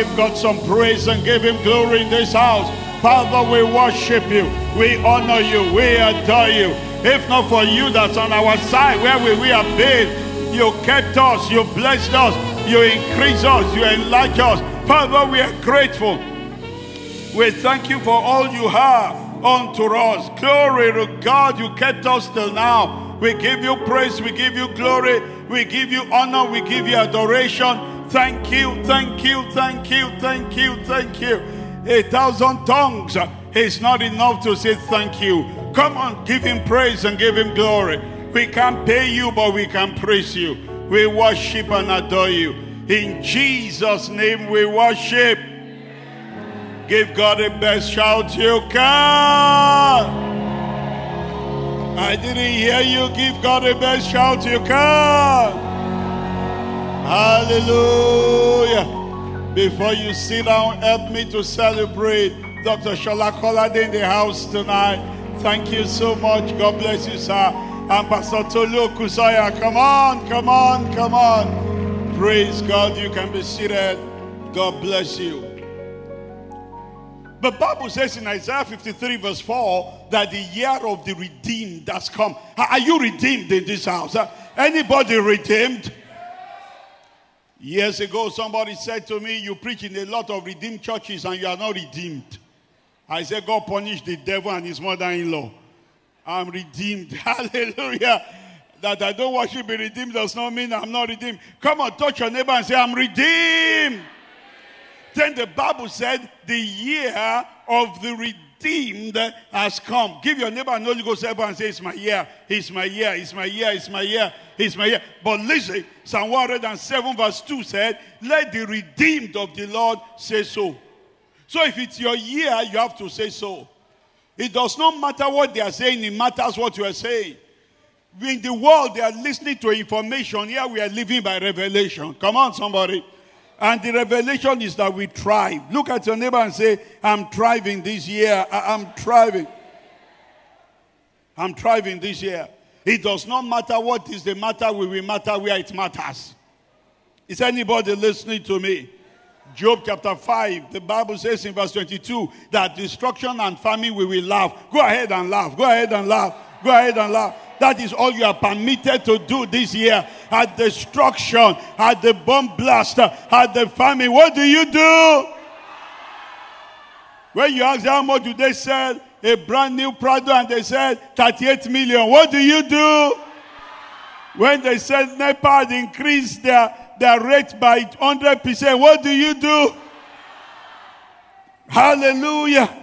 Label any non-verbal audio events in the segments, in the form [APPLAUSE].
Give God some praise and give him glory in this house. Father, we worship you. We honor you. We adore you. If not for you that's on our side, where will we have been? You kept us. You blessed us. You increased us. You enlarged us. Father, we are grateful. We thank you for all you have unto us. Glory to God. You kept us till now. We give you praise. We give you glory. We give you honor. We give you adoration. Thank you. Thank you. Thank you. Thank you. Thank you. A thousand tongues is not enough to say thank you. Come on, give him praise and give him glory. We can't pay you, but we can praise you. We worship and adore you. In Jesus' name we worship. Give God a best shout you can. I didn't hear you. Give God a best shout you can. Hallelujah. Before you sit down, help me to celebrate Dr. Shola Kolade in the house tonight. Thank you so much. God bless you, sir. And Pastor Tolu Kusaya, come on, come on, come on. Praise God. You can be seated. God bless you. The Bible says in Isaiah 53 verse 4 that the year of the redeemed has come. Are you redeemed in this house? Anybody redeemed? Years ago, somebody said to me, You preach in a lot of redeemed churches and you are not redeemed. I said, God punished the devil and his mother in law. I'm redeemed. [LAUGHS] Hallelujah. That I don't worship be redeemed does not mean I'm not redeemed. Come on, touch your neighbor and say, I'm redeemed. Then the Bible said, The year of the redeemed redeemed has come. Give your neighbor an Holy Ghost and say, It's my year, it's my year, it's my year, it's my year, it's my year. But listen, Psalm 107 verse 2 said, Let the redeemed of the Lord say so. So if it's your year, you have to say so. It does not matter what they are saying, it matters what you are saying. In the world, they are listening to information. Here we are living by revelation. Come on, somebody. And the revelation is that we thrive. Look at your neighbor and say, I'm thriving this year. I- am thriving. I'm thriving this year. It does not matter what is the matter, we will matter where it matters. Is anybody listening to me? Job chapter 5, the Bible says in verse 22 that destruction and famine we will laugh. Go ahead and laugh. Go ahead and laugh. Go ahead and laugh. That is all you are permitted to do this year. At destruction, at the bomb blast, at the famine. What do you do? When you ask how much do they sell a brand new Prado and they said 38 million, what do you do? When they said NEPA increased their, their rate by 100%, what do you do? Hallelujah.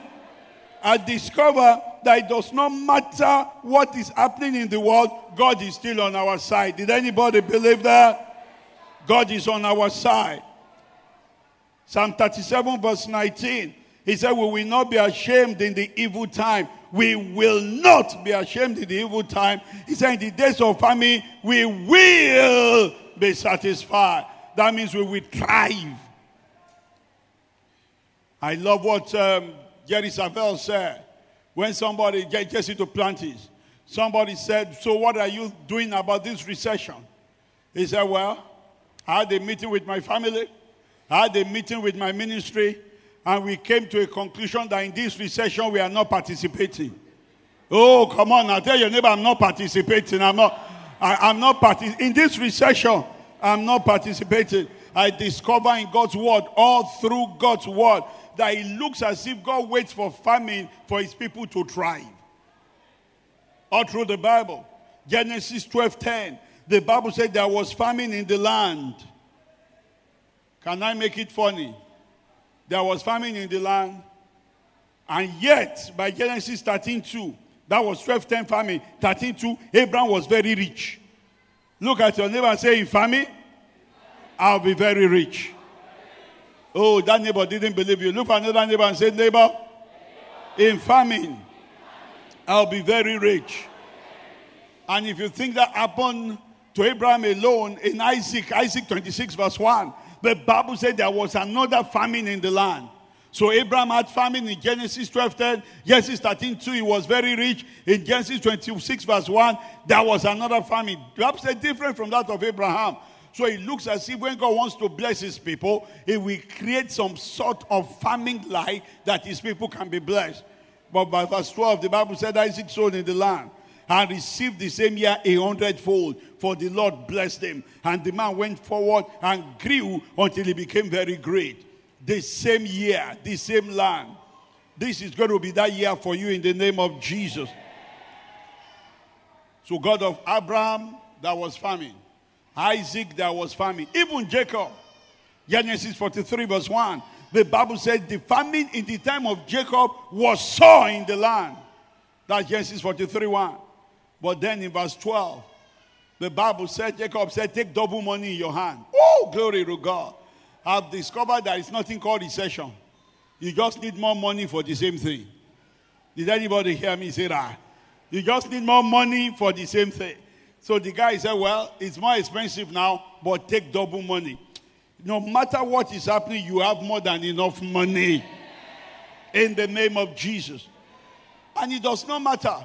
I discover that it does not matter what is happening in the world, God is still on our side. Did anybody believe that? God is on our side. Psalm 37, verse 19. He said, We will not be ashamed in the evil time. We will not be ashamed in the evil time. He said, In the days of famine, we will be satisfied. That means we will thrive. I love what um, Jerry Savelle said when somebody gets into planties, somebody said, So what are you doing about this recession? He said, Well, I had a meeting with my family, I had a meeting with my ministry, and we came to a conclusion that in this recession we are not participating. Oh, come on, I tell your neighbor, I'm not participating. I'm not, I, am not participating. In this recession, I'm not participating. I discover in God's word, all through God's word, that it looks as if God waits for famine for his people to thrive. All through the Bible. Genesis 12:10. The Bible said there was famine in the land. Can I make it funny? There was famine in the land. And yet, by Genesis 13:2, that was 12:10 famine. 13:2, Abraham was very rich. Look at your neighbor and say, In famine, I'll be very rich. Oh, that neighbor didn't believe you. Look at another neighbor and say, neighbor, in famine, I'll be very rich. And if you think that happened to Abraham alone in Isaac, Isaac 26 verse 1, the Bible said there was another famine in the land. So Abraham had famine in Genesis 12, 10, Genesis 13, 2, he was very rich. In Genesis 26 verse 1, there was another famine. Perhaps different from that of Abraham. So it looks as if when God wants to bless his people, he will create some sort of farming life that his people can be blessed. But by verse 12, the Bible said Isaac sowed in the land and received the same year a hundredfold, for the Lord blessed him. And the man went forward and grew until he became very great. The same year, the same land. This is going to be that year for you in the name of Jesus. So, God of Abraham, that was famine. Isaac, there was famine. Even Jacob, Genesis 43, verse 1. The Bible said the famine in the time of Jacob was sore in the land. That's Genesis 43, 1. But then in verse 12, the Bible said, Jacob said, take double money in your hand. Oh, glory to God. I've discovered there is nothing called recession. You just need more money for the same thing. Did anybody hear me say that? You just need more money for the same thing. So the guy said, Well, it's more expensive now, but take double money. No matter what is happening, you have more than enough money in the name of Jesus. And it does not matter.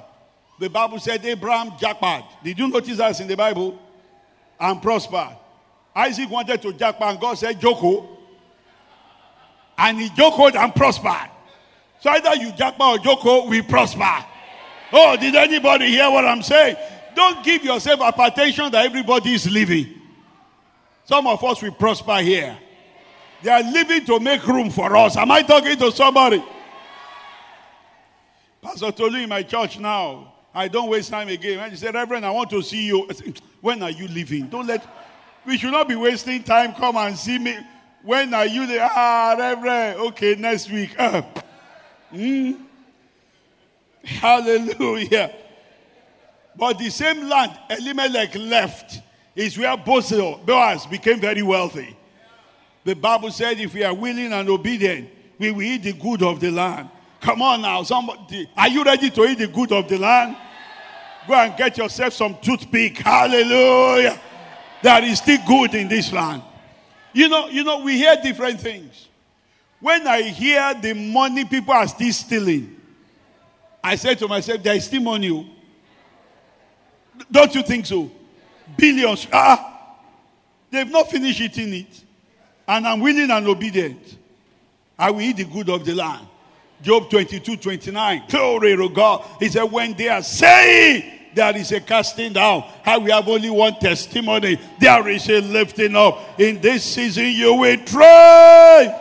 The Bible said Abraham japa. Did you notice that in the Bible? And prospered. Isaac wanted to japa, and God said, Joko. And he jokoed and prospered. So either you japa or joko, we prosper. Oh, did anybody hear what I'm saying? Don't give yourself a palpitation that everybody is living. Some of us will prosper here. They are living to make room for us. Am I talking to somebody? Pastor told Tolu in my church now. I don't waste time again. And he said, Reverend, I want to see you. when are you leaving? Don't let. We should not be wasting time. Come and see me. When are you there? Ah, Reverend. Okay, next week. Uh, [LAUGHS] mm. Hallelujah. But the same land Elimelech left is where Boaz became very wealthy. The Bible said if we are willing and obedient, we will eat the good of the land. Come on now, somebody. Are you ready to eat the good of the land? Go and get yourself some toothpick. Hallelujah. There is still good in this land. You know, you know, we hear different things. When I hear the money people are still stealing, I say to myself, there is still money. Oh. Don't you think so? Billions. Ah, they've not finished eating it. And I'm willing and obedient. I will eat the good of the land. Job 22, 29. Glory to God. He said, when they are saying there is a casting down, how we have only one testimony, there is a lifting up. In this season, you will try.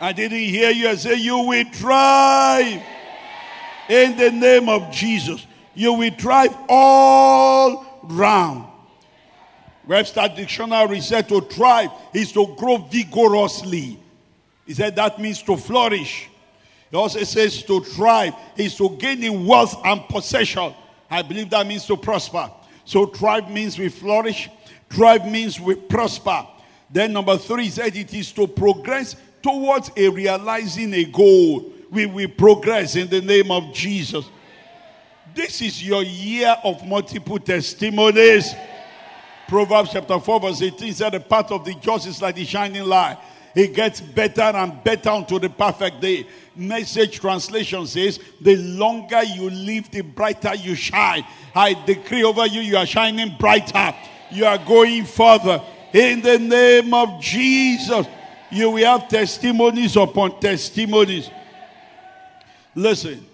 I didn't hear you. I say, you will try. In the name of Jesus you will thrive all round. Webster Dictionary said to thrive is to grow vigorously. He said that means to flourish. He also says to thrive is to gain in wealth and possession. I believe that means to prosper. So thrive means we flourish. Thrive means we prosper. Then number three said it is to progress towards a realizing a goal. We will progress in the name of Jesus. This is your year of multiple testimonies. Proverbs chapter 4, verse 18 said, The path of the just is like the shining light. It gets better and better unto the perfect day. Message translation says, The longer you live, the brighter you shine. I decree over you, you are shining brighter. You are going further. In the name of Jesus, you will have testimonies upon testimonies. Listen,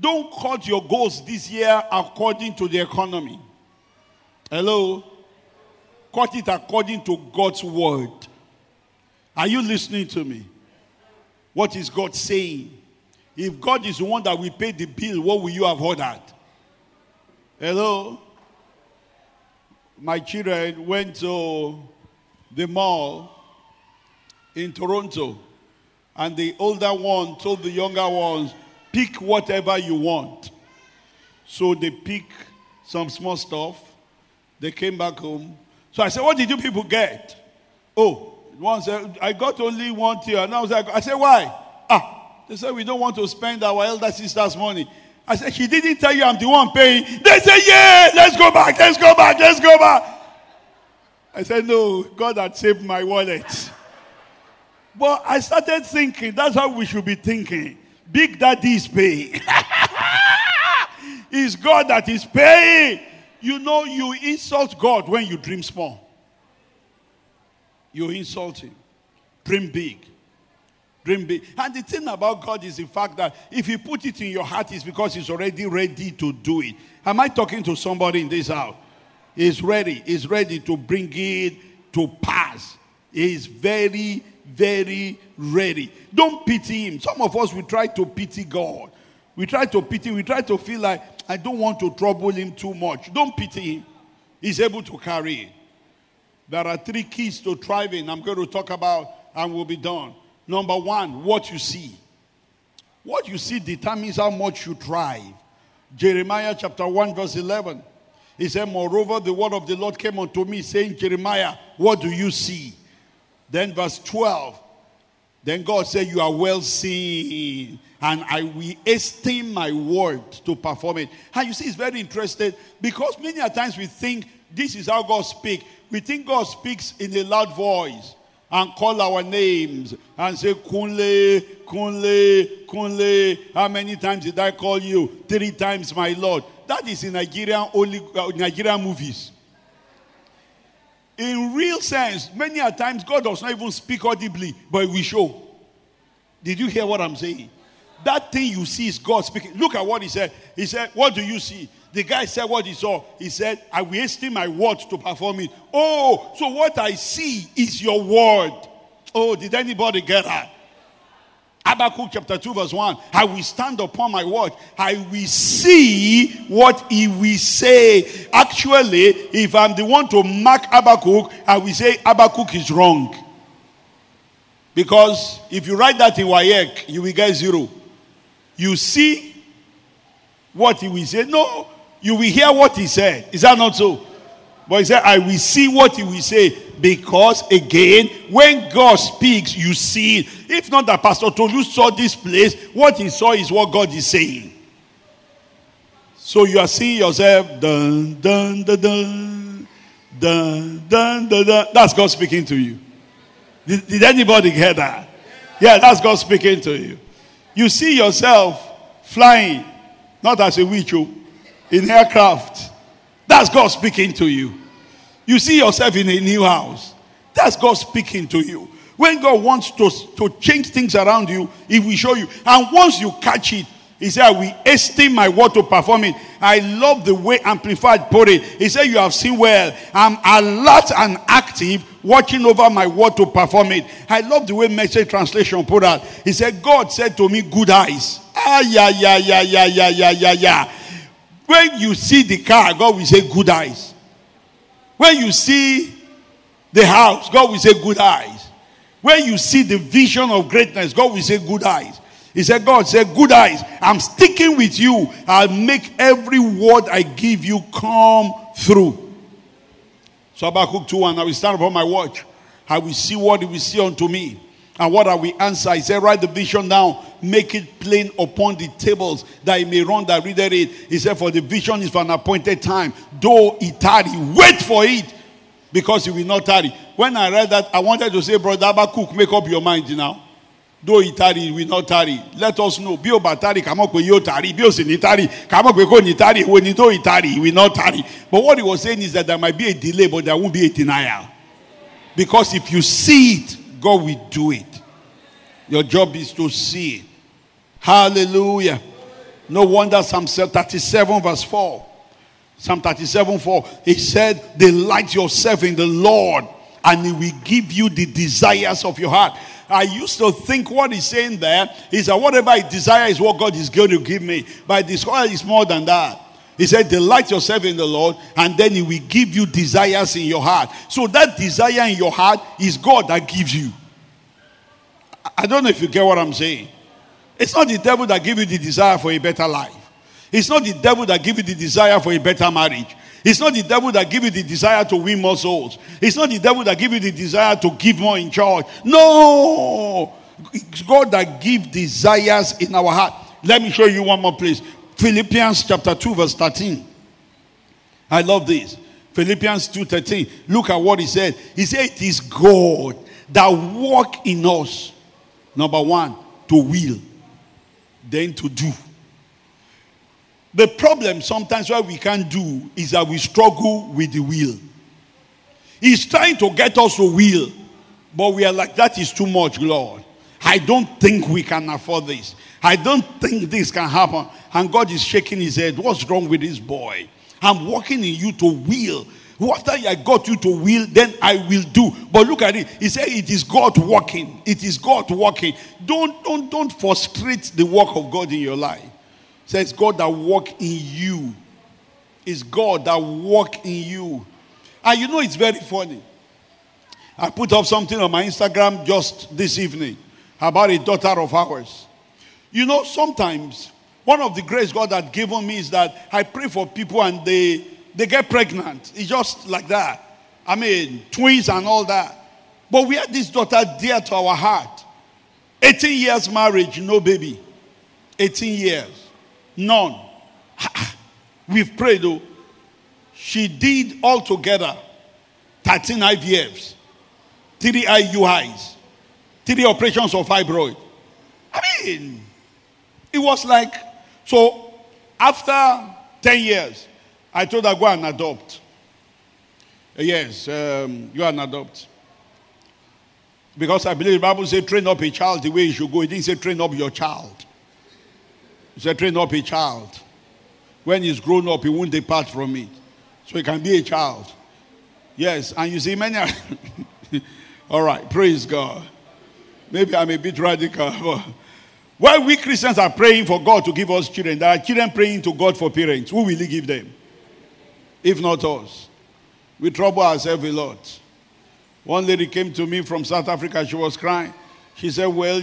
don't cut your goals this year according to the economy. Hello? Cut it according to God's word. Are you listening to me? What is God saying? If God is the one that will pay the bill, what will you have ordered? Hello? My children went to the mall in Toronto, and the older one told the younger ones, Pick whatever you want. So they pick some small stuff. They came back home. So I said, What did you people get? Oh, one said, I got only one tier. And I was like, I said, Why? Ah, they said, We don't want to spend our elder sister's money. I said, She didn't tell you I'm the one paying. They said, Yeah, let's go back, let's go back, let's go back. I said, No, God had saved my wallet. But I started thinking, that's how we should be thinking. Big Daddy is paying. [LAUGHS] it's God that is paying. You know, you insult God when you dream small. You insult him. Dream big. Dream big. And the thing about God is the fact that if He put it in your heart, it's because He's already ready to do it. Am I talking to somebody in this house? He's ready. He's ready to bring it to pass. He's very, very ready. Don't pity Him. Some of us, we try to pity God. We try to pity, we try to feel like, I don't want to trouble Him too much. Don't pity Him. He's able to carry it. There are three keys to thriving I'm going to talk about and we'll be done. Number one, what you see. What you see determines how much you thrive. Jeremiah chapter 1, verse 11. He said, Moreover, the word of the Lord came unto me, saying, Jeremiah, what do you see? Then, verse 12. Then God said, You are well seen, and I will esteem my word to perform it. And you see, it's very interesting because many a times we think this is how God speaks. We think God speaks in a loud voice and call our names and say, Kunle, Kunle, Kunle. How many times did I call you? Three times, my Lord. That is in Nigerian only uh, Nigerian movies. In real sense, many a times God does not even speak audibly, but we show. Did you hear what I'm saying? That thing you see is God speaking. Look at what he said. He said, What do you see? The guy said what he saw. He said, I will hasten my word to perform it. Oh, so what I see is your word. Oh, did anybody get that? Habakkuk chapter 2, verse 1. I will stand upon my word. I will see what he will say. Actually, if I'm the one to mark Habakkuk, I will say Habakkuk is wrong. Because if you write that in WAEC, you will get zero. You see what he will say. No, you will hear what he said. Is that not so? But he said, I will see what he will say. Because again, when God speaks, you see it. If not that Pastor Tolu saw this place, what he saw is what God is saying. So you are seeing yourself, dun, dun, dun, dun, dun, dun, dun, dun. That's God speaking to you. Did, did anybody hear that? Yeah, that's God speaking to you. You see yourself flying, not as a witch, oh in aircraft. That's God speaking to you. You see yourself in a new house. That's God speaking to you. When God wants to, to change things around you, He will show you. And once you catch it, He said, We esteem my word to perform it. I love the way Amplified put it. He said, You have seen well. I'm alert and active, watching over my word to perform it. I love the way message translation put out. He said, God said to me, Good eyes. Ah, yeah, yeah, yeah, yeah, yeah, yeah, yeah, yeah. When you see the car, God will say good eyes. When you see the house, God will say good eyes. When you see the vision of greatness, God will say good eyes. He said, God said, good eyes. I'm sticking with you. I'll make every word I give you come through. So Habakkuk 2 and I will stand upon my watch. I will see what he will see unto me. And what are we answer? He said, Write the vision down, make it plain upon the tables that he may run that reader it. He said, For the vision is for an appointed time. Though he tarry, wait for it because he will not tarry. When I read that, I wanted to say, Brother Habakkuk, make up your mind now. Though he tarry, he will not tarry. Let us know. Bí o bá tarry, kà mọ̀ pé yóò tarry. Bí o sì ní tarry, tarry. When he though he tarry, will not tarry. But what he was saying is that there might be a delay, but there won't be a denial. Because if you see it, God will do it. Your job is to see. Hallelujah. No wonder Psalm 37, verse 4. Psalm 37, 4. He said, Delight yourself in the Lord, and He will give you the desires of your heart. I used to think what he's saying there is that whatever I desire is what God is going to give me. But this is more than that. He said, Delight yourself in the Lord, and then He will give you desires in your heart. So that desire in your heart is God that gives you. I don't know if you get what I'm saying. It's not the devil that gives you the desire for a better life. It's not the devil that gives you the desire for a better marriage. It's not the devil that gives you the desire to win more souls. It's not the devil that gives you the desire to give more in church. No! It's God that gives desires in our heart. Let me show you one more place. Philippians chapter 2, verse 13. I love this. Philippians 2:13. Look at what he said. He said, It is God that work in us Number one, to will, then to do. The problem sometimes what we can't do is that we struggle with the will. He's trying to get us to will, But we are like, that is too much, Lord. I don't think we can afford this. I don't think this can happen. And God is shaking his head. What's wrong with this boy? I'm working in you to will. After I got you to will, then I will do. But look at it. He said, It is God working. It is God working. Don't, don't, don't frustrate the work of God in your life. Says God that work in you. It's God that work in you. And you know it's very funny. I put up something on my Instagram just this evening about a daughter of ours. You know, sometimes one of the grace God had given me is that I pray for people and they they get pregnant. It's just like that. I mean, twins and all that. But we had this daughter dear to our heart. 18 years marriage, no baby. 18 years, none. [LAUGHS] We've prayed though. She did altogether 13 IVFs, three IUIs, three operations of fibroid. I mean, it was like, so after 10 years, I told her, go and adopt. Yes, um, you are an adopt. Because I believe the Bible says, train up a child the way he should go. It didn't say, train up your child. It said, train up a child. When he's grown up, he won't depart from it. So he can be a child. Yes, and you see, many. [LAUGHS] All right, praise God. Maybe I'm a bit radical. [LAUGHS] But while we Christians are praying for God to give us children, there are children praying to God for parents. Who will He give them? If not us. We trouble ourselves a lot. One lady came to me from South Africa. She was crying. She said, Well,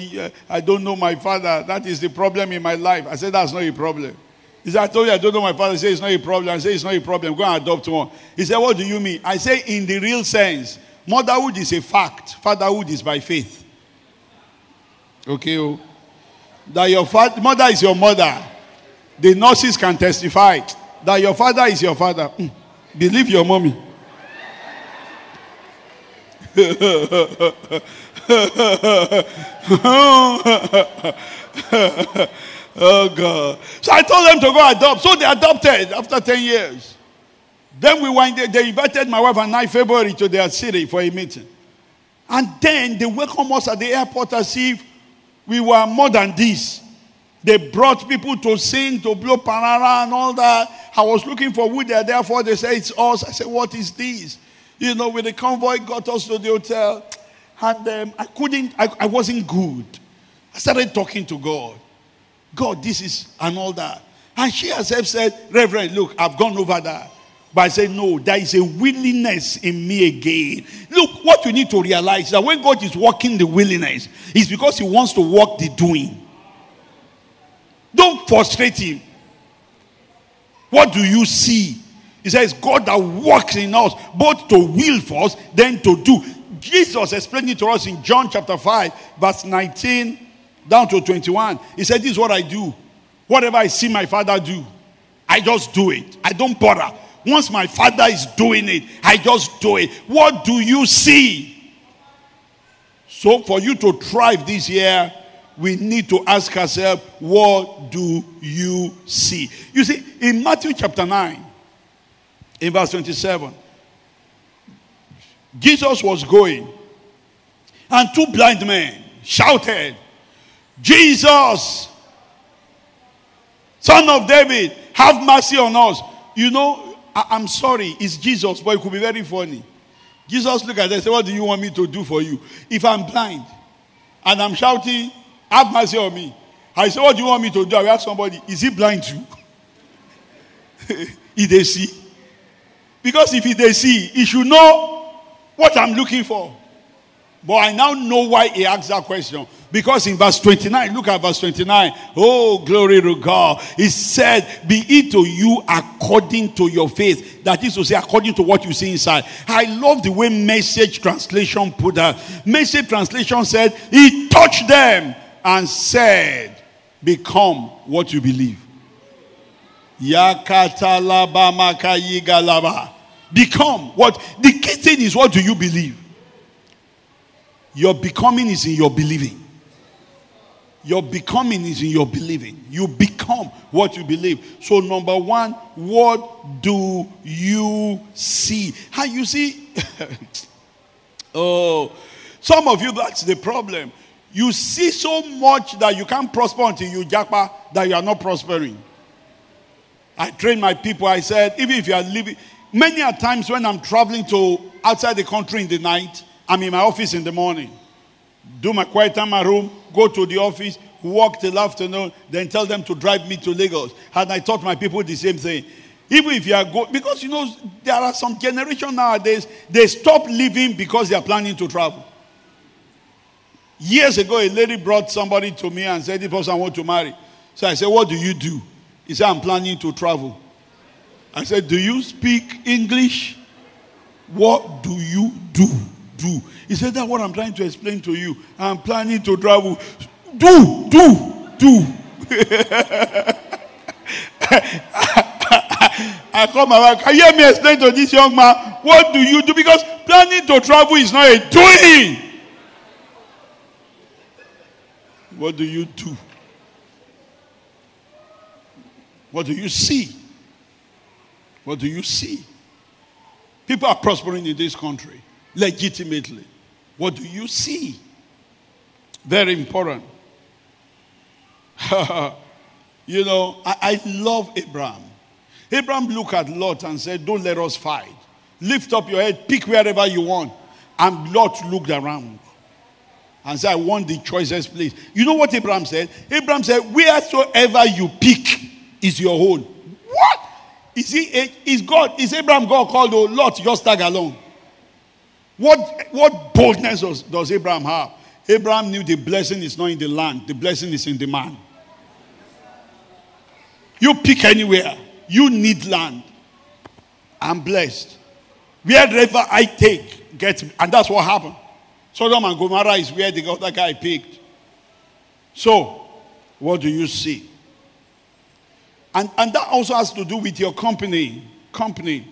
I don't know my father. That is the problem in my life. I said, That's not a problem. He said, I told you I don't know my father. He said, It's not a problem. I said, It's not a problem. Go and adopt one. He said, What do you mean? I say, In the real sense, motherhood is a fact, fatherhood is by faith. Okay, oh. That your father, mother is your mother. The nurses can testify that your father is your father. Mm. Believe your mommy. [LAUGHS] oh God. So I told them to go adopt. So they adopted after 10 years. Then we went. They invited my wife and I February to their city for a meeting. And then they welcomed us at the airport as if we were more than this. They brought people to sing, to blow parara and all that. I was looking for they're there for. They said, It's us. I said, What is this? You know, with the convoy, got us to the hotel. And um, I couldn't, I, I wasn't good. I started talking to God. God, this is, and all that. And she herself said, Reverend, look, I've gone over that. But I said, no, there is a willingness in me again. Look, what you need to realize is that when God is working the willingness, it's because He wants to work the doing. Don't frustrate him. What do you see? He says, God that works in us, both to will for us, then to do. Jesus explained it to us in John chapter 5, verse 19 down to 21. He said, This is what I do. Whatever I see my father do, I just do it. I don't bother. Once my father is doing it, I just do it. What do you see? So, for you to thrive this year, we need to ask ourselves, what do you see? You see, in Matthew chapter 9, in verse 27, Jesus was going, and two blind men shouted, Jesus, son of David, have mercy on us. You know, I- am sorry, it's Jesus, but it could be very funny. Jesus looked at them and said, What do you want me to do for you? If I'm blind and I'm shouting, have mercy on me. I said, What do you want me to do? I ask somebody, Is he blind too? [LAUGHS] he they see. Because if he they see, he should know what I'm looking for. But I now know why he asked that question. Because in verse 29, look at verse 29. Oh, glory to God. He said, Be it to you according to your faith. That is to say, according to what you see inside. I love the way message translation put that. Message translation said, He touched them and said, Become what you believe. Become what the key thing is what do you believe? Your becoming is in your believing. Your becoming is in your believing. You become what you believe. So, number one, what do you see? How you see? [LAUGHS] oh, Some of you, that's the problem. You see so much that you can't prosper until you japa that you are not prospering. I train my people. I said, even if you are living, many a times when I'm traveling to outside the country in the night, I'm in my office in the morning. Do my quiet time my room, go to the office, walk till afternoon, then tell them to drive me to Lagos. And I taught my people the same thing. Even if you are going, because you know, there are some generation nowadays, they stop living because they are planning to travel. Years ago, a lady brought somebody to me and said, This person I want to marry. So I said, What do you do? He said, I'm planning to travel. I said, Do you speak English? What do you do? Do. He said, That's what I'm trying to explain to you. I'm planning to travel. Do, do, do. [LAUGHS] I call my wife. Can you hear me explain to this young man? What do you do? Because planning to travel is not a doing. What do you do? What do you see? What do you see? People are prospering in this country legitimately. What do you see? Very important. [LAUGHS] you know, I, I love Abraham. Abraham looked at Lot and said, Don't let us fight. Lift up your head, pick wherever you want. And Lot looked around and said, I want the choicest place. You know what Abraham said? Abraham said, Wheresoever you pick is your own. What? Is he is God, is Abraham God called a Lot just tag along? What what boldness does, does Abraham have? Abraham knew the blessing is not in the land, the blessing is in the man. You pick anywhere, you need land. I'm blessed. Wherever I take, get and that's what happened. Sodom and Gomorrah is where the other guy picked. So, what do you see? And, and that also has to do with your company. Company.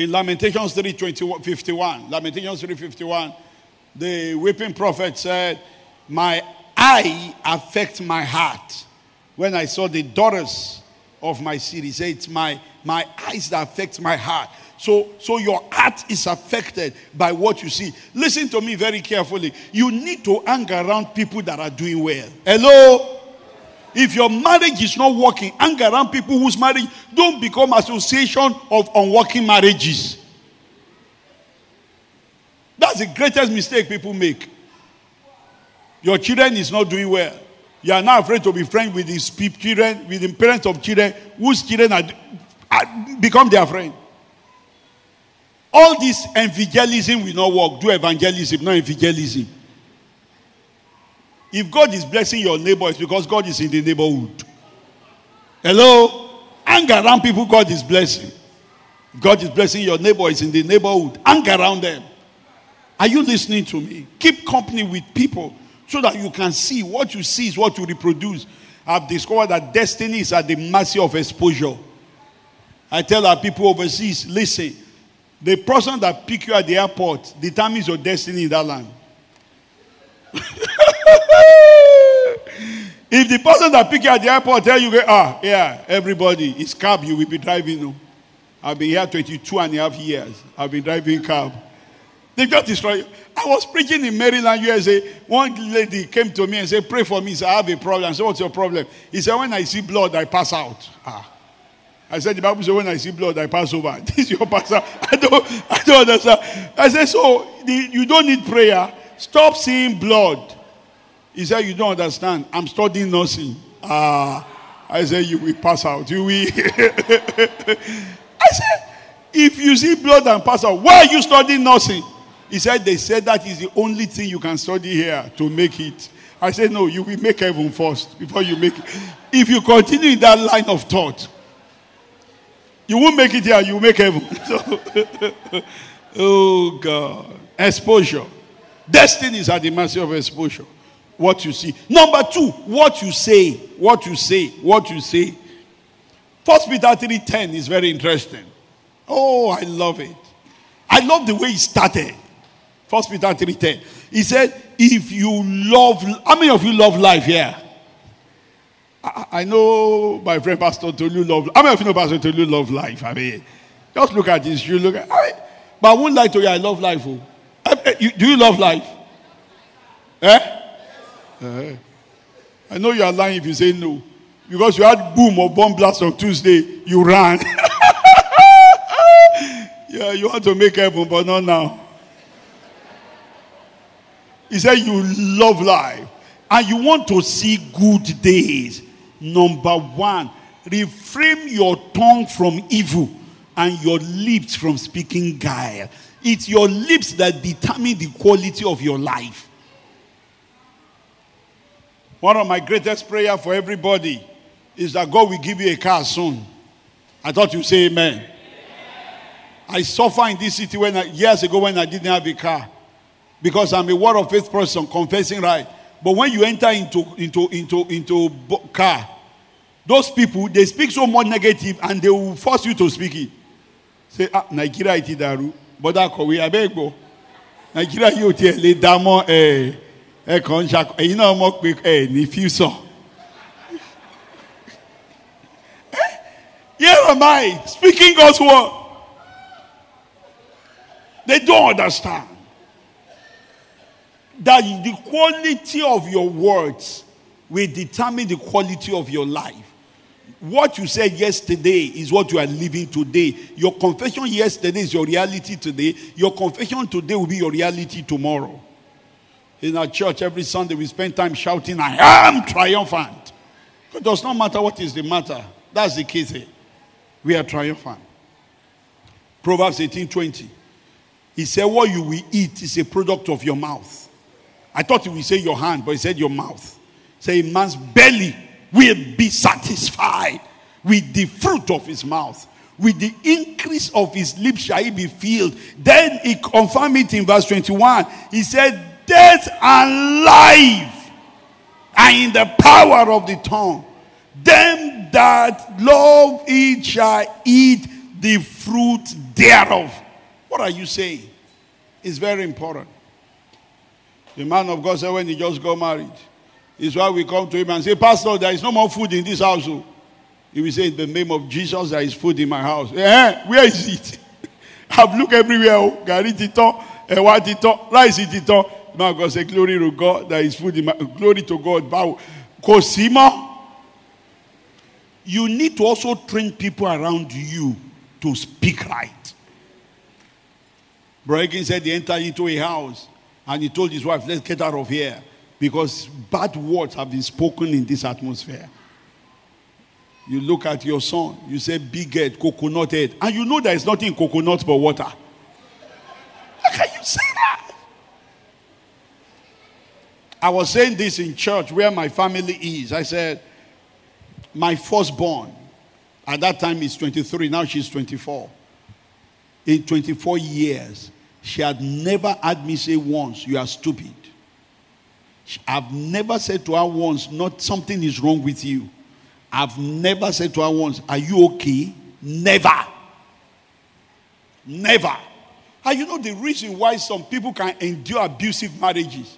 In Lamentations 3 51, Lamentations 3 51, the weeping prophet said, My eye affects my heart. When I saw the daughters of my city, say it's my, my eyes that affect my heart. So, so your heart is affected by what you see. Listen to me very carefully. You need to hang around people that are doing well. Hello? If your marriage is not working, hang around people whose marriage don't become association of unworking marriages. That's the greatest mistake people make. Your children is not doing well. You are now afraid to be friends with these children, with the parents of children whose children are, are become their friend. All this evangelism will not work. Do evangelism, not evangelism. If God is blessing your neighbor, it's because God is in the neighborhood. Hello? Hang around people God is blessing. God is blessing your neighbor, it's in the neighborhood. Hang around them. Are you listening to me? Keep company with people so that you can see what you see is what you reproduce. I've discovered that destiny is at the mercy of exposure. I tell our people overseas, listen, the person that pick you at the airport determines your destiny in that land. [LAUGHS] [LAUGHS] if the person that pick you at the airport tell you, ah, yeah, everybody, it's cab you will be driving. I've been here 22 and a half years. I've been driving cab. They just destroy you. I was preaching in Maryland, USA. One lady came to me and said, Pray for me. Said, I have a problem. I said, What's your problem? He said, When I see blood, I pass out. Ah. I said, the Bible says, when I see blood, I pass over. [LAUGHS] This is your pastor. I don't, I don't understand. I said, so the, you don't need prayer. Stop seeing blood. He said, you don't understand. I'm studying nursing. Ah, I said, you will pass out. You will. [LAUGHS] I said, if you see blood and pass out, why are you studying nursing? He said, they said that is the only thing you can study here to make it. I said, no, you will make heaven first before you make it. If you continue in that line of thought, you won't make it here, you will make heaven. [LAUGHS] So, [LAUGHS] oh God. Exposure. Destiny is at the mercy of exposure. What you see. Number two, what you say. What you say. What you say. First Peter 3:10 is very interesting. Oh, I love it. I love the way he started. First Peter 3:10. He said, if you love how many of you love life here? I, I know my friend Pastor Tolu love. How many of you know Pastor Tolu love life? I mean, just look at this. You look at. I, but I wouldn't like to. I love life. Oh. Uh, uh, you, do you love life? Eh? Uh, I know you are lying if you say no. Because you had boom or bomb blast on Tuesday, you ran. [LAUGHS] yeah, you want to make heaven, but not now. He said you love life and you want to see good days. Number one, refrain your tongue from evil and your lips from speaking guile. It's your lips that determine the quality of your life. One of my greatest prayer for everybody is that God will give you a car soon. I thought you say amen. I suffer in this city when I, years ago when I didn't have a car because I'm a word of faith person confessing right. But when you enter into into into into car, those people they speak so much negative and they will force you to speak it. Say ah Nigeria iti daru, but that we abeg go. Nigeria tiẹ̀ lè dá mọ́ ẹ̀ kàn ń ṣàkó ẹ̀yin náà mọ̀ pé ẹ̀ ní future. Here am I speaking God's word. They don't understand that the quality of your words will determine the quality of your life. What you said yesterday is what you are living today. Your confession yesterday is your reality today. Your confession today will be your reality tomorrow. In our church, every Sunday we spend time shouting, I am triumphant. It does not matter what is the matter. That's the key here. We are triumphant. Proverbs 18 20. He said, What you will eat is a product of your mouth. I thought he would say your hand, but he said your mouth. Say, a man's belly will be satisfied with the fruit of his mouth. With the increase of his lips shall he be filled. Then he confirmed it in verse 21. He said, Death and life are in the power of the tongue. Them that love it shall eat the fruit thereof. What are you saying? It's very important. The man of God said when he just got married, is why we come to him and say, Pastor, there is no more food in this house. Oh. He will say, In the name of Jesus, there is food in my house. Eh, where is it? [LAUGHS] I've looked everywhere. Oh. Gari tito, ewa tito, rice tito. Man God say, Glory to God, there is food in my glory to God. Bow. Kosima. You need to also train people around you to speak right. Bragging said he entered into a house and he told his wife, Let's get out of here because bad words have been spoken in this atmosphere. You look at your son, you say, Big head, coconut head, and you know there is nothing coconut but water. How can you say that? I was saying this in church where my family is. I said, My firstborn, at that time is 23, now she's 24. In 24 years, she had never had me say once, You are stupid. I've never said to her once, Not something is wrong with you. I've never said to her once, Are you okay? Never. Never. And you know the reason why some people can endure abusive marriages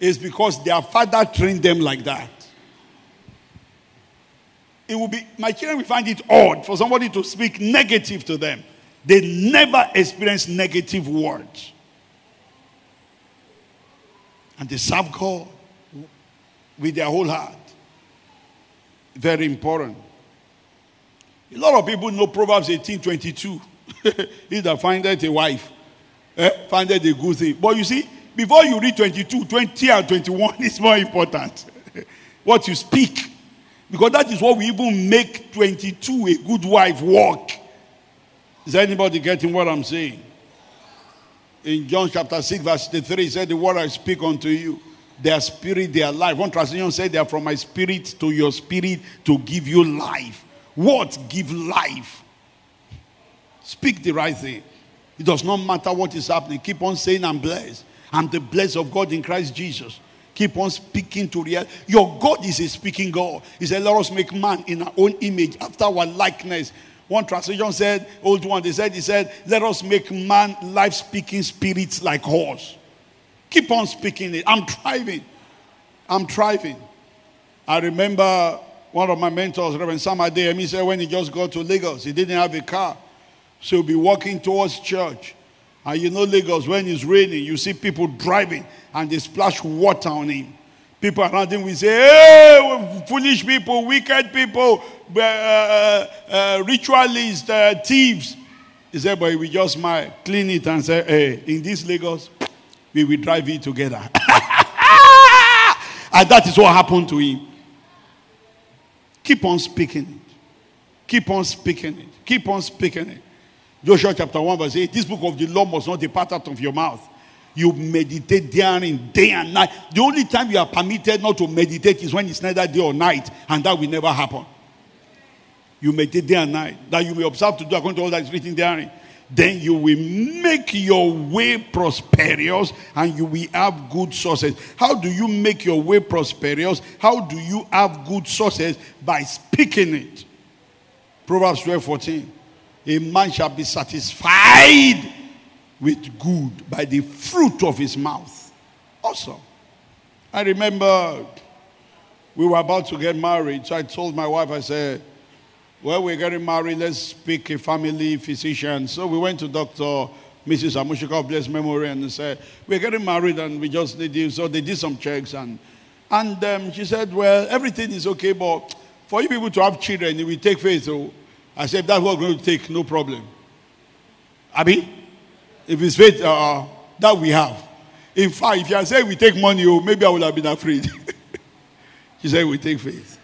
is because their father trained them like that. It will be, my children will find it odd for somebody to speak negative to them. They never experience negative words. And they serve God with their whole heart. Very important. A lot of people know Proverbs 18 22. [LAUGHS] he that findeth a wife, eh, findeth a good thing. But you see, before you read 22, 20 and 21 [LAUGHS] is more important. [LAUGHS] what you speak. Because that is what we even make 22 a good wife work. Is anybody getting what I'm saying? In John chapter 6, verse 3, he said, The word I speak unto you, their spirit, their life. One translation said, They are from my spirit to your spirit to give you life. What give life? Speak the right thing. It does not matter what is happening. Keep on saying, I'm blessed. I'm the blessed of God in Christ Jesus. Keep on speaking to real. Your God is a speaking God. He said, Let us make man in our own image, after our likeness. One translation said, old one, they said, he said, let us make man life speaking spirits like horse. Keep on speaking it. I'm thriving. I'm thriving. I remember one of my mentors, Reverend Sam Adeyemi, said when he just got to Lagos, he didn't have a car. So he'll be walking towards church. And you know Lagos, when it's raining, you see people driving and they splash water on him. People around him will say, hey, foolish people, wicked people, uh, uh, uh, ritualists, uh, thieves. He said, but we just smile, clean it and say, hey, in this Lagos, we will drive it together. [LAUGHS] and that is what happened to him. Keep on speaking it. Keep on speaking it. Keep on speaking it. Joshua chapter 1, verse 8. This book of the law must not depart out of your mouth. You meditate therein day and night. The only time you are permitted not to meditate is when it's neither day or night, and that will never happen. You meditate day and night, that you may observe to do according to all that is written therein. Then you will make your way prosperous and you will have good sources. How do you make your way prosperous? How do you have good sources? By speaking it. Proverbs 12 14. A man shall be satisfied with good by the fruit of his mouth. Awesome. I remember we were about to get married, so I told my wife, I said, Well, we're getting married, let's pick a family physician. So we went to Dr. Mrs. Amushika, bless memory, and said, We're getting married and we just need you. So they did some checks, and, and um, she said, Well, everything is okay, but for you people to have children, it will take faith. So I said, That's what we're going to take, no problem. Abi? If it's faith, uh, that we have. In fact, if you had said we take money, oh, maybe I would have been afraid. [LAUGHS] she said, We take faith.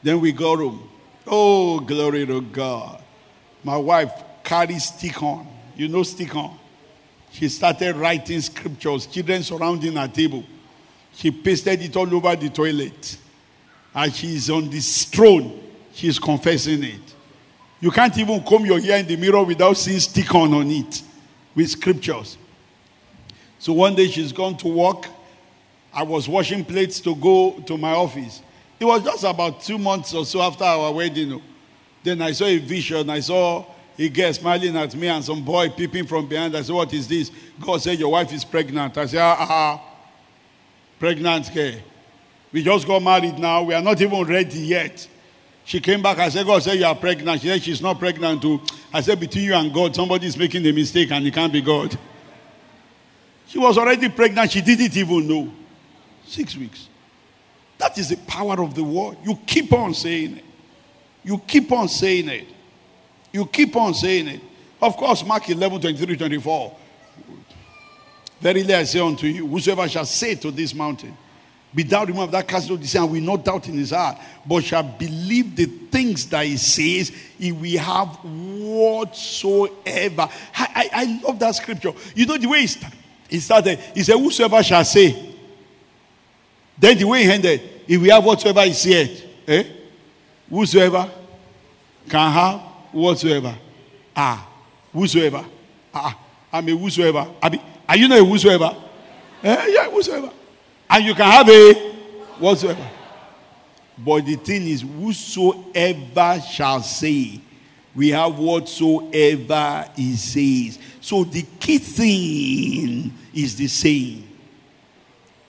Then we go home. Oh, glory to God. My wife carries stick on. You know, stick on. She started writing scriptures, children surrounding her table. She pasted it all over the toilet. And she's on this throne. She's confessing it. You can't even comb your hair in the mirror without seeing stick on on it with scriptures. So one day she's gone to work. I was washing plates to go to my office. It was just about two months or so after our wedding. Then I saw a vision. I saw a girl smiling at me and some boy peeping from behind. I said, What is this? God said, Your wife is pregnant. I said, Ah, ah, pregnant care. We just got married now. We are not even ready yet. She came back. I said, God said, You are pregnant. She said, She's not pregnant too. I said, Between you and God, somebody is making a mistake and it can't be God. She was already pregnant. She didn't even know. Six weeks. That is the power of the word. You keep on saying it. You keep on saying it. You keep on saying it. Of course, Mark 11, 23, 24. Verily I say unto you, whosoever shall say to this mountain, be thou removed that castle of sea, and will not doubt in his heart, but shall believe the things that he says, he will have whatsoever. I, I, I love that scripture. You know the way he, start, he started, he said, Whosoever shall say. Then the way he ended, he will have whatsoever he said. Eh? Whosoever can have whatsoever. Ah, whosoever. Ah, I'm a whosoever. Are you not a whosoever? Eh? Yeah, whosoever. And you can have a whatsoever. But the thing is, whosoever shall say, we have whatsoever he says. So the key thing is the saying.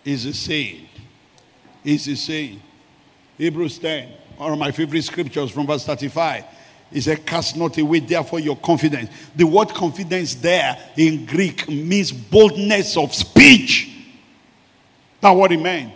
Is the saying. Is the saying. Hebrews 10, one of my favorite scriptures from verse 35. He said, Cast not away, therefore, your confidence. The word confidence there in Greek means boldness of speech. That's what it meant.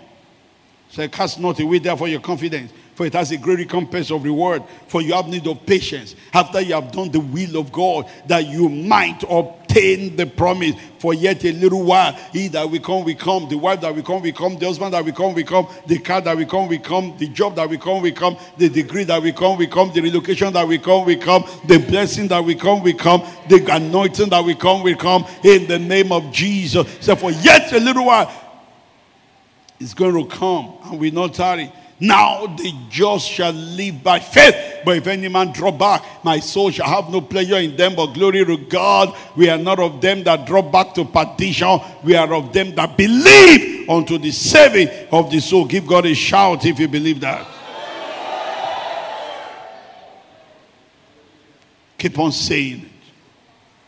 So cast not away therefore your confidence, for it has a great recompense of reward. For you have need of patience after you have done the will of God, that you might obtain the promise. For yet a little while, he that will come, will come, the wife that will come, will come, the husband that will come, will come, the car that will come, will come, the job that will come, will come, the degree that will come, will come, the relocation that will come, will come, the blessing that will come, will come, the anointing that will come, will come, in the name of Jesus. So for yet a little while, is going to come and will not tarry. Now the just shall live by faith. But if any man draw back, my soul shall have no pleasure in them, but glory to God. We are not of them that draw back to perdition. We are of them that believe unto the saving of the soul. Give God a shout if you believe that. Keep on saying it.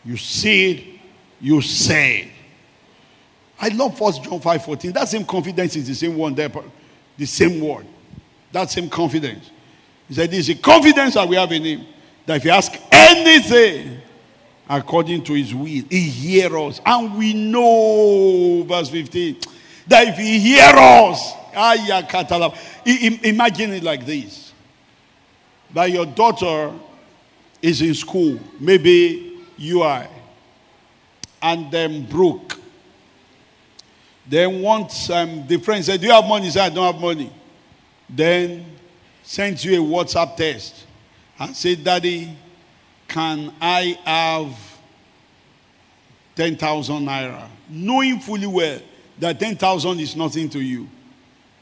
You see it, you say it. I love First John 5 14. That same confidence is the same one there, the same word. That same confidence. He said, This is the confidence that we have in Him. That if you ask anything according to his will. He hears us. And we know, verse 15, that if he hears us, imagine it like this. That your daughter is in school, maybe UI, and then broke. Then once um, the friend said, Do you have money? He said, I don't have money. Then sends you a WhatsApp text and said, Daddy, can I have 10,000 naira? Knowing fully well that 10,000 is nothing to you.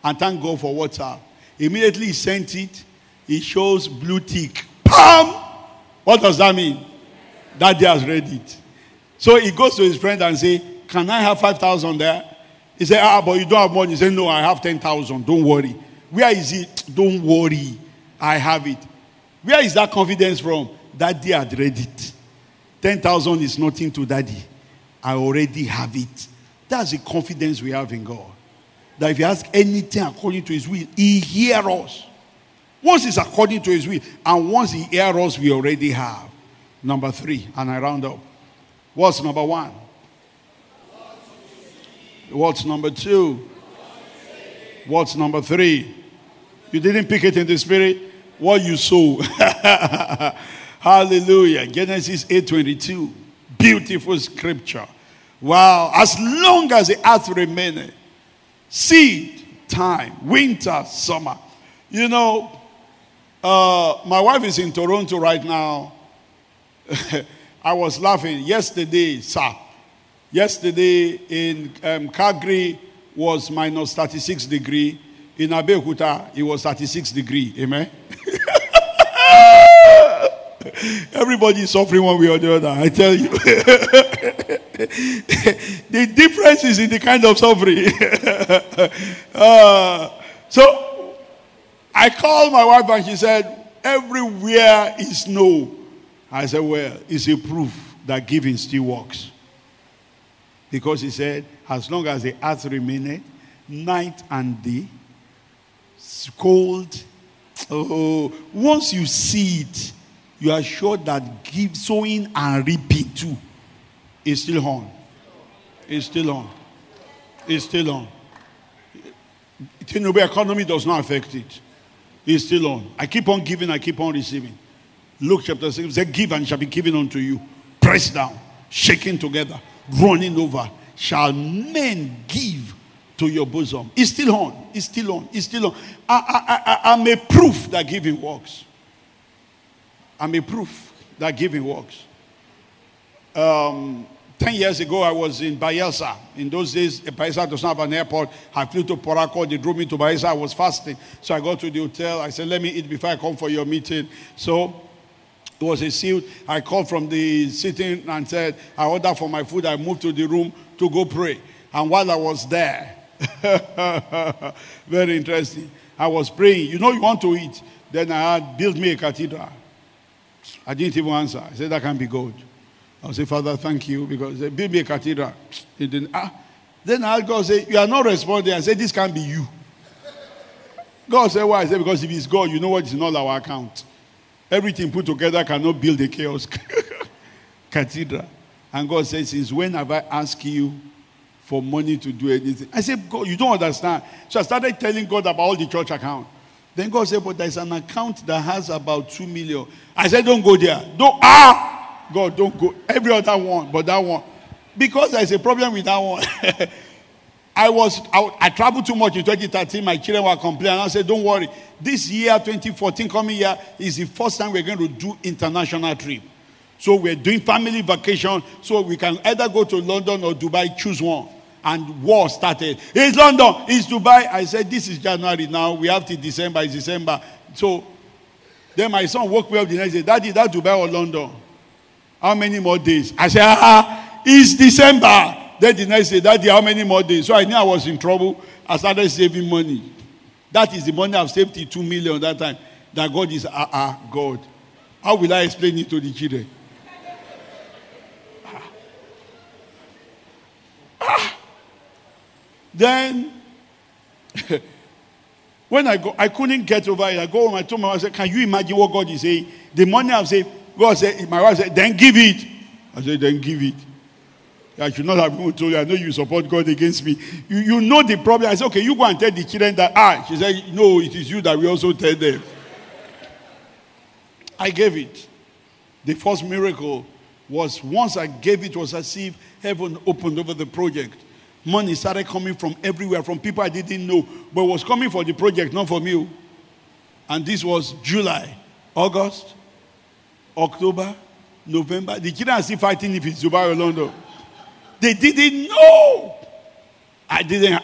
And thank God for WhatsApp. Immediately he sent it. He shows blue tick. Pam! What does that mean? Daddy has read it. So he goes to his friend and say, Can I have 5,000 there? He said, Ah, but you don't have money. He said, No, I have 10,000. Don't worry. Where is it? Don't worry. I have it. Where is that confidence from? Daddy had read it. 10,000 is nothing to daddy. I already have it. That's the confidence we have in God. That if you ask anything according to his will, he hears us. Once it's according to his will, and once he hears us, we already have. Number three, and I round up. What's number one? What's number two? What's number three? You didn't pick it in the spirit. What you sow. [LAUGHS] Hallelujah. Genesis 8:22. Beautiful scripture. Wow. As long as the earth remaineth, seed time, winter, summer. You know, uh, my wife is in Toronto right now. [LAUGHS] I was laughing yesterday, sir. Yesterday in um, was minus 36 degree. In Abeokuta, it was 36 degree. Amen. [LAUGHS] Everybody is suffering one way or the other. I tell you. [LAUGHS] the difference is in the kind of suffering. [LAUGHS] uh, so I called my wife and she said, Everywhere is snow. I said, Well, it's a proof that giving still works. Because he said, As long as the earth remaineth, night and day, cold. Oh, once you see it, you are sure that give, sowing and reaping too is still on. It's still on. It's still on. Tinubu economy does not affect it. It's still on. I keep on giving, I keep on receiving. Luke chapter 6 says, Give and shall be given unto you. Press down, shaking together, running over. Shall men give to your bosom. It's still on. It's still on. It's still on. I, I, I, I'm a proof that giving works. I'm a proof that giving works. Um, 10 years ago, I was in Bayelsa. In those days, Bayelsa does not have an airport. I flew to Port Harcourt. They drove me to Bayelsa. I was fasting. So I got to the hotel. I said, let me eat before I come for your meeting. So it was a seal. I called from the sitting and said, I ordered for my food. I moved to the room to go pray. And while I was there, [LAUGHS] very interesting, I was praying. You know, you want to eat. Then I had built me a cathedral. I didn't even answer. I said, that can't be God. I said, Father, thank you because they built me a cathedral. He didn't, ah. Then I God say, you are not responding. I said, this can't be you. God said, why? I said, because if it's God, you know what is not our account. Everything put together cannot build a chaos [LAUGHS] cathedral. And God says, since when have I asked you for money to do anything? I said, God, you don't understand. So I started telling God about all the church account. Then God said, but there's an account that has about two million. I said, don't go there. Don't, ah! God, don't go. Every other one, but that one. Because there's a problem with that one. [LAUGHS] I was, I, I, traveled too much in 2013. My children were complaining. I said, don't worry. This year, 2014, coming year, is the first time we're going to do international trip. So we're doing family vacation. So we can either go to London or Dubai, choose one and war started. It's London, it's Dubai. I said, This is January now. We have to December, it's December. So then my son woke me up the next day. Daddy, that Dubai or London? How many more days? I said, Ah, it's December. Then the next day, Daddy, how many more days? So I knew I was in trouble. I started saving money. That is the money I've saved, two million that time. That God is ah, ah, God. How will I explain it to the children? Ah. ah. Then, [LAUGHS] when I go, I couldn't get over it. I go home, I told my wife, I said, Can you imagine what God is saying? The money I've saved, God said, my wife said, Then give it. I said, then give it. I should not have even told you. I know you support God against me. You, you know the problem. I said, okay, you go and tell the children that, ah, she said, no, it is you that we also tell them. I gave it. The first miracle was once I gave it, was as if heaven opened over the project. Money started coming from everywhere, from people I didn't know, but was coming for the project, not for me. And this was July, August, October, November. The children are still fighting if it's Dubai or London. They didn't know. I didn't.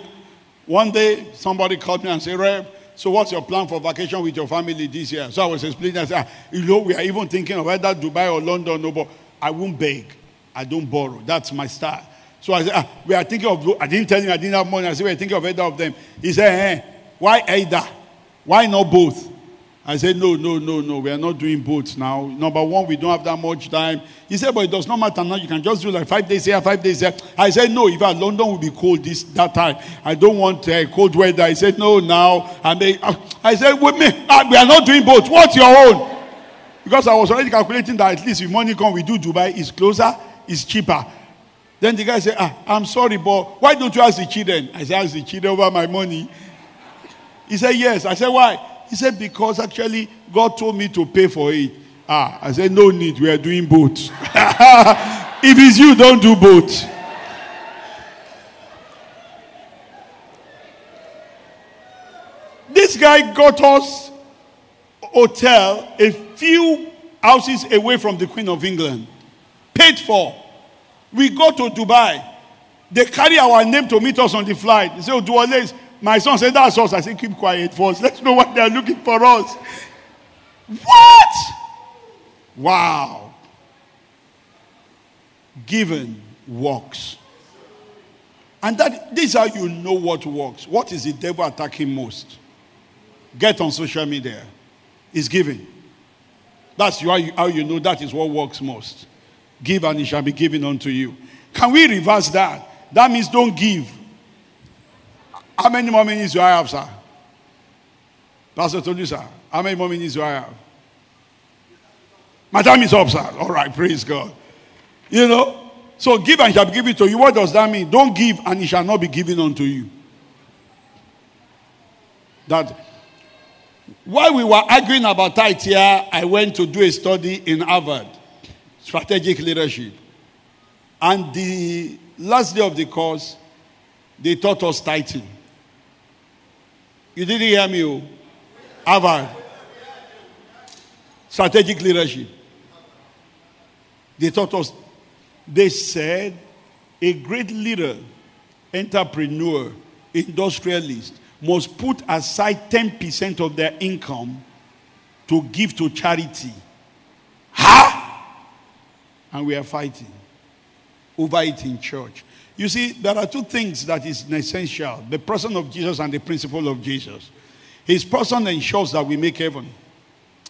One day, somebody called me and said, Rev, so what's your plan for vacation with your family this year? So I was explaining, I said, ah, you know, we are even thinking of either Dubai or London. No, but I won't beg. I don't borrow. That's my style. So I said, ah, we are thinking of, I didn't tell him I didn't have money. I said, we're thinking of either of them. He said, eh, why either? Why not both? I said, no, no, no, no, we are not doing both now. Number one, we don't have that much time. He said, but it does not matter now. You can just do like five days here, five days there. I said, no, if London will be cold this that time. I don't want uh, cold weather. I said, no, now. And they, uh, I said, with me, uh, we are not doing both. What's your own? Because I was already calculating that at least if money come, we do Dubai. It's closer, it's cheaper. Then the guy said, ah, I'm sorry, but why don't you ask the children? I said, ask the children over my money. He said, yes. I said, why? He said, Because actually God told me to pay for it. Ah, I said, No need. We are doing both. [LAUGHS] if it's you, don't do both. This guy got us hotel a few houses away from the Queen of England. Paid for. We go to Dubai. They carry our name to meet us on the flight. They say, Oduwole my son said, That's us. I said, Keep quiet first. Let's know what they're looking for us. What? Wow. Given works. And that this is how you know what works. What is the devil attacking most? Get on social media. Is giving. That's how you know that is what works most. Give and it shall be given unto you. Can we reverse that? That means don't give how many more minutes do I have, sir? Pastor told you, sir. How many more minutes do I have? My time is up, sir. All right, praise God. You know, so give and shall be given to you. What does that mean? Don't give and it shall not be given unto you. That while we were arguing about tithe here, I went to do a study in Harvard, strategic leadership. And the last day of the course, they taught us tithing. You didn't hear me, oh. Harvard. Strategic leadership. They taught us, they said, a great leader, entrepreneur, industrialist must put aside 10% of their income to give to charity. Ha! And we are fighting over it in church. You see, there are two things that is essential the person of Jesus and the principle of Jesus. His person ensures that we make heaven,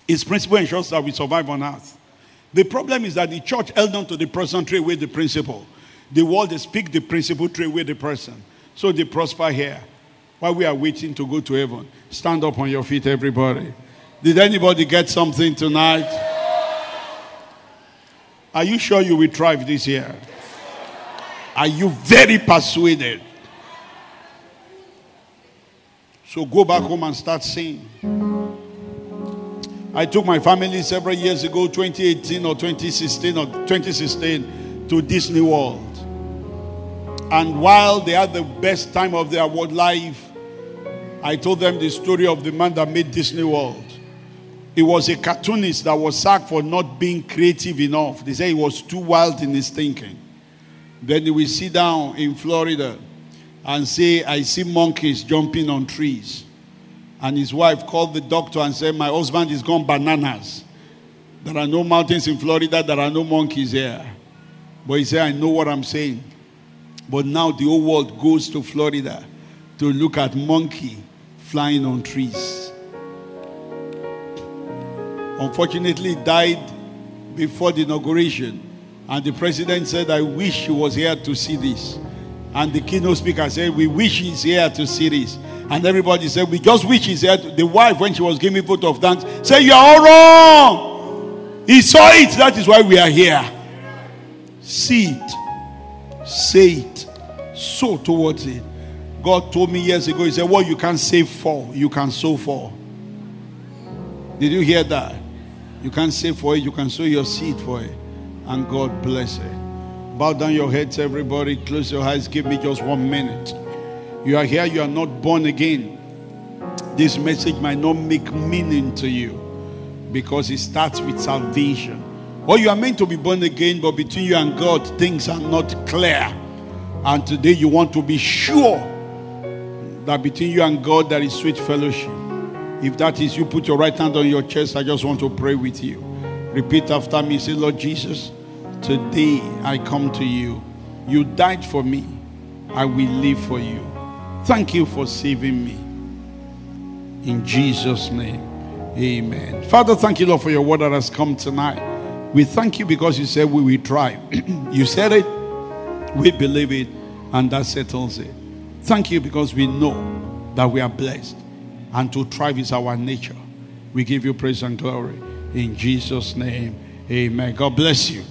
his principle ensures that we survive on earth. The problem is that the church held on to the person, trade with the principle. The world, they the principle, trade with the person. So they prosper here while we are waiting to go to heaven. Stand up on your feet, everybody. Did anybody get something tonight? Are you sure you will thrive this year? Are you very persuaded? So go back home and start saying. I took my family several years ago, 2018 or 2016 or 2016, to Disney World. And while they had the best time of their life, I told them the story of the man that made Disney World. He was a cartoonist that was sacked for not being creative enough. They say he was too wild in his thinking. Then he will sit down in Florida and say, I see monkeys jumping on trees. And his wife called the doctor and said, My husband is gone bananas. There are no mountains in Florida, there are no monkeys here. But he said, I know what I'm saying. But now the whole world goes to Florida to look at monkey flying on trees. Unfortunately, died before the inauguration. And the president said, I wish he was here to see this. And the keynote speaker said, We wish he's here to see this. And everybody said, We just wish he's here. The wife, when she was giving vote of thanks, said, You are all wrong. He saw it. That is why we are here. See it. Say it. Sow towards it. God told me years ago, He said, What you can save for, you can sow for. Did you hear that? You can't save for it, you can sow your seed for it. And God bless it. Bow down your heads, everybody. Close your eyes. Give me just one minute. You are here, you are not born again. This message might not make meaning to you because it starts with salvation. Or you are meant to be born again, but between you and God, things are not clear. And today you want to be sure that between you and God there is sweet fellowship. If that is you, put your right hand on your chest. I just want to pray with you. Repeat after me. Say, Lord Jesus, today I come to you. You died for me. I will live for you. Thank you for saving me. In Jesus' name, amen. Father, thank you, Lord, for your word that has come tonight. We thank you because you said we will try. [CLEARS THROAT] you said it, we believe it, and that settles it. Thank you because we know that we are blessed, and to thrive is our nature. We give you praise and glory. In Jesus' name, amen. God bless you.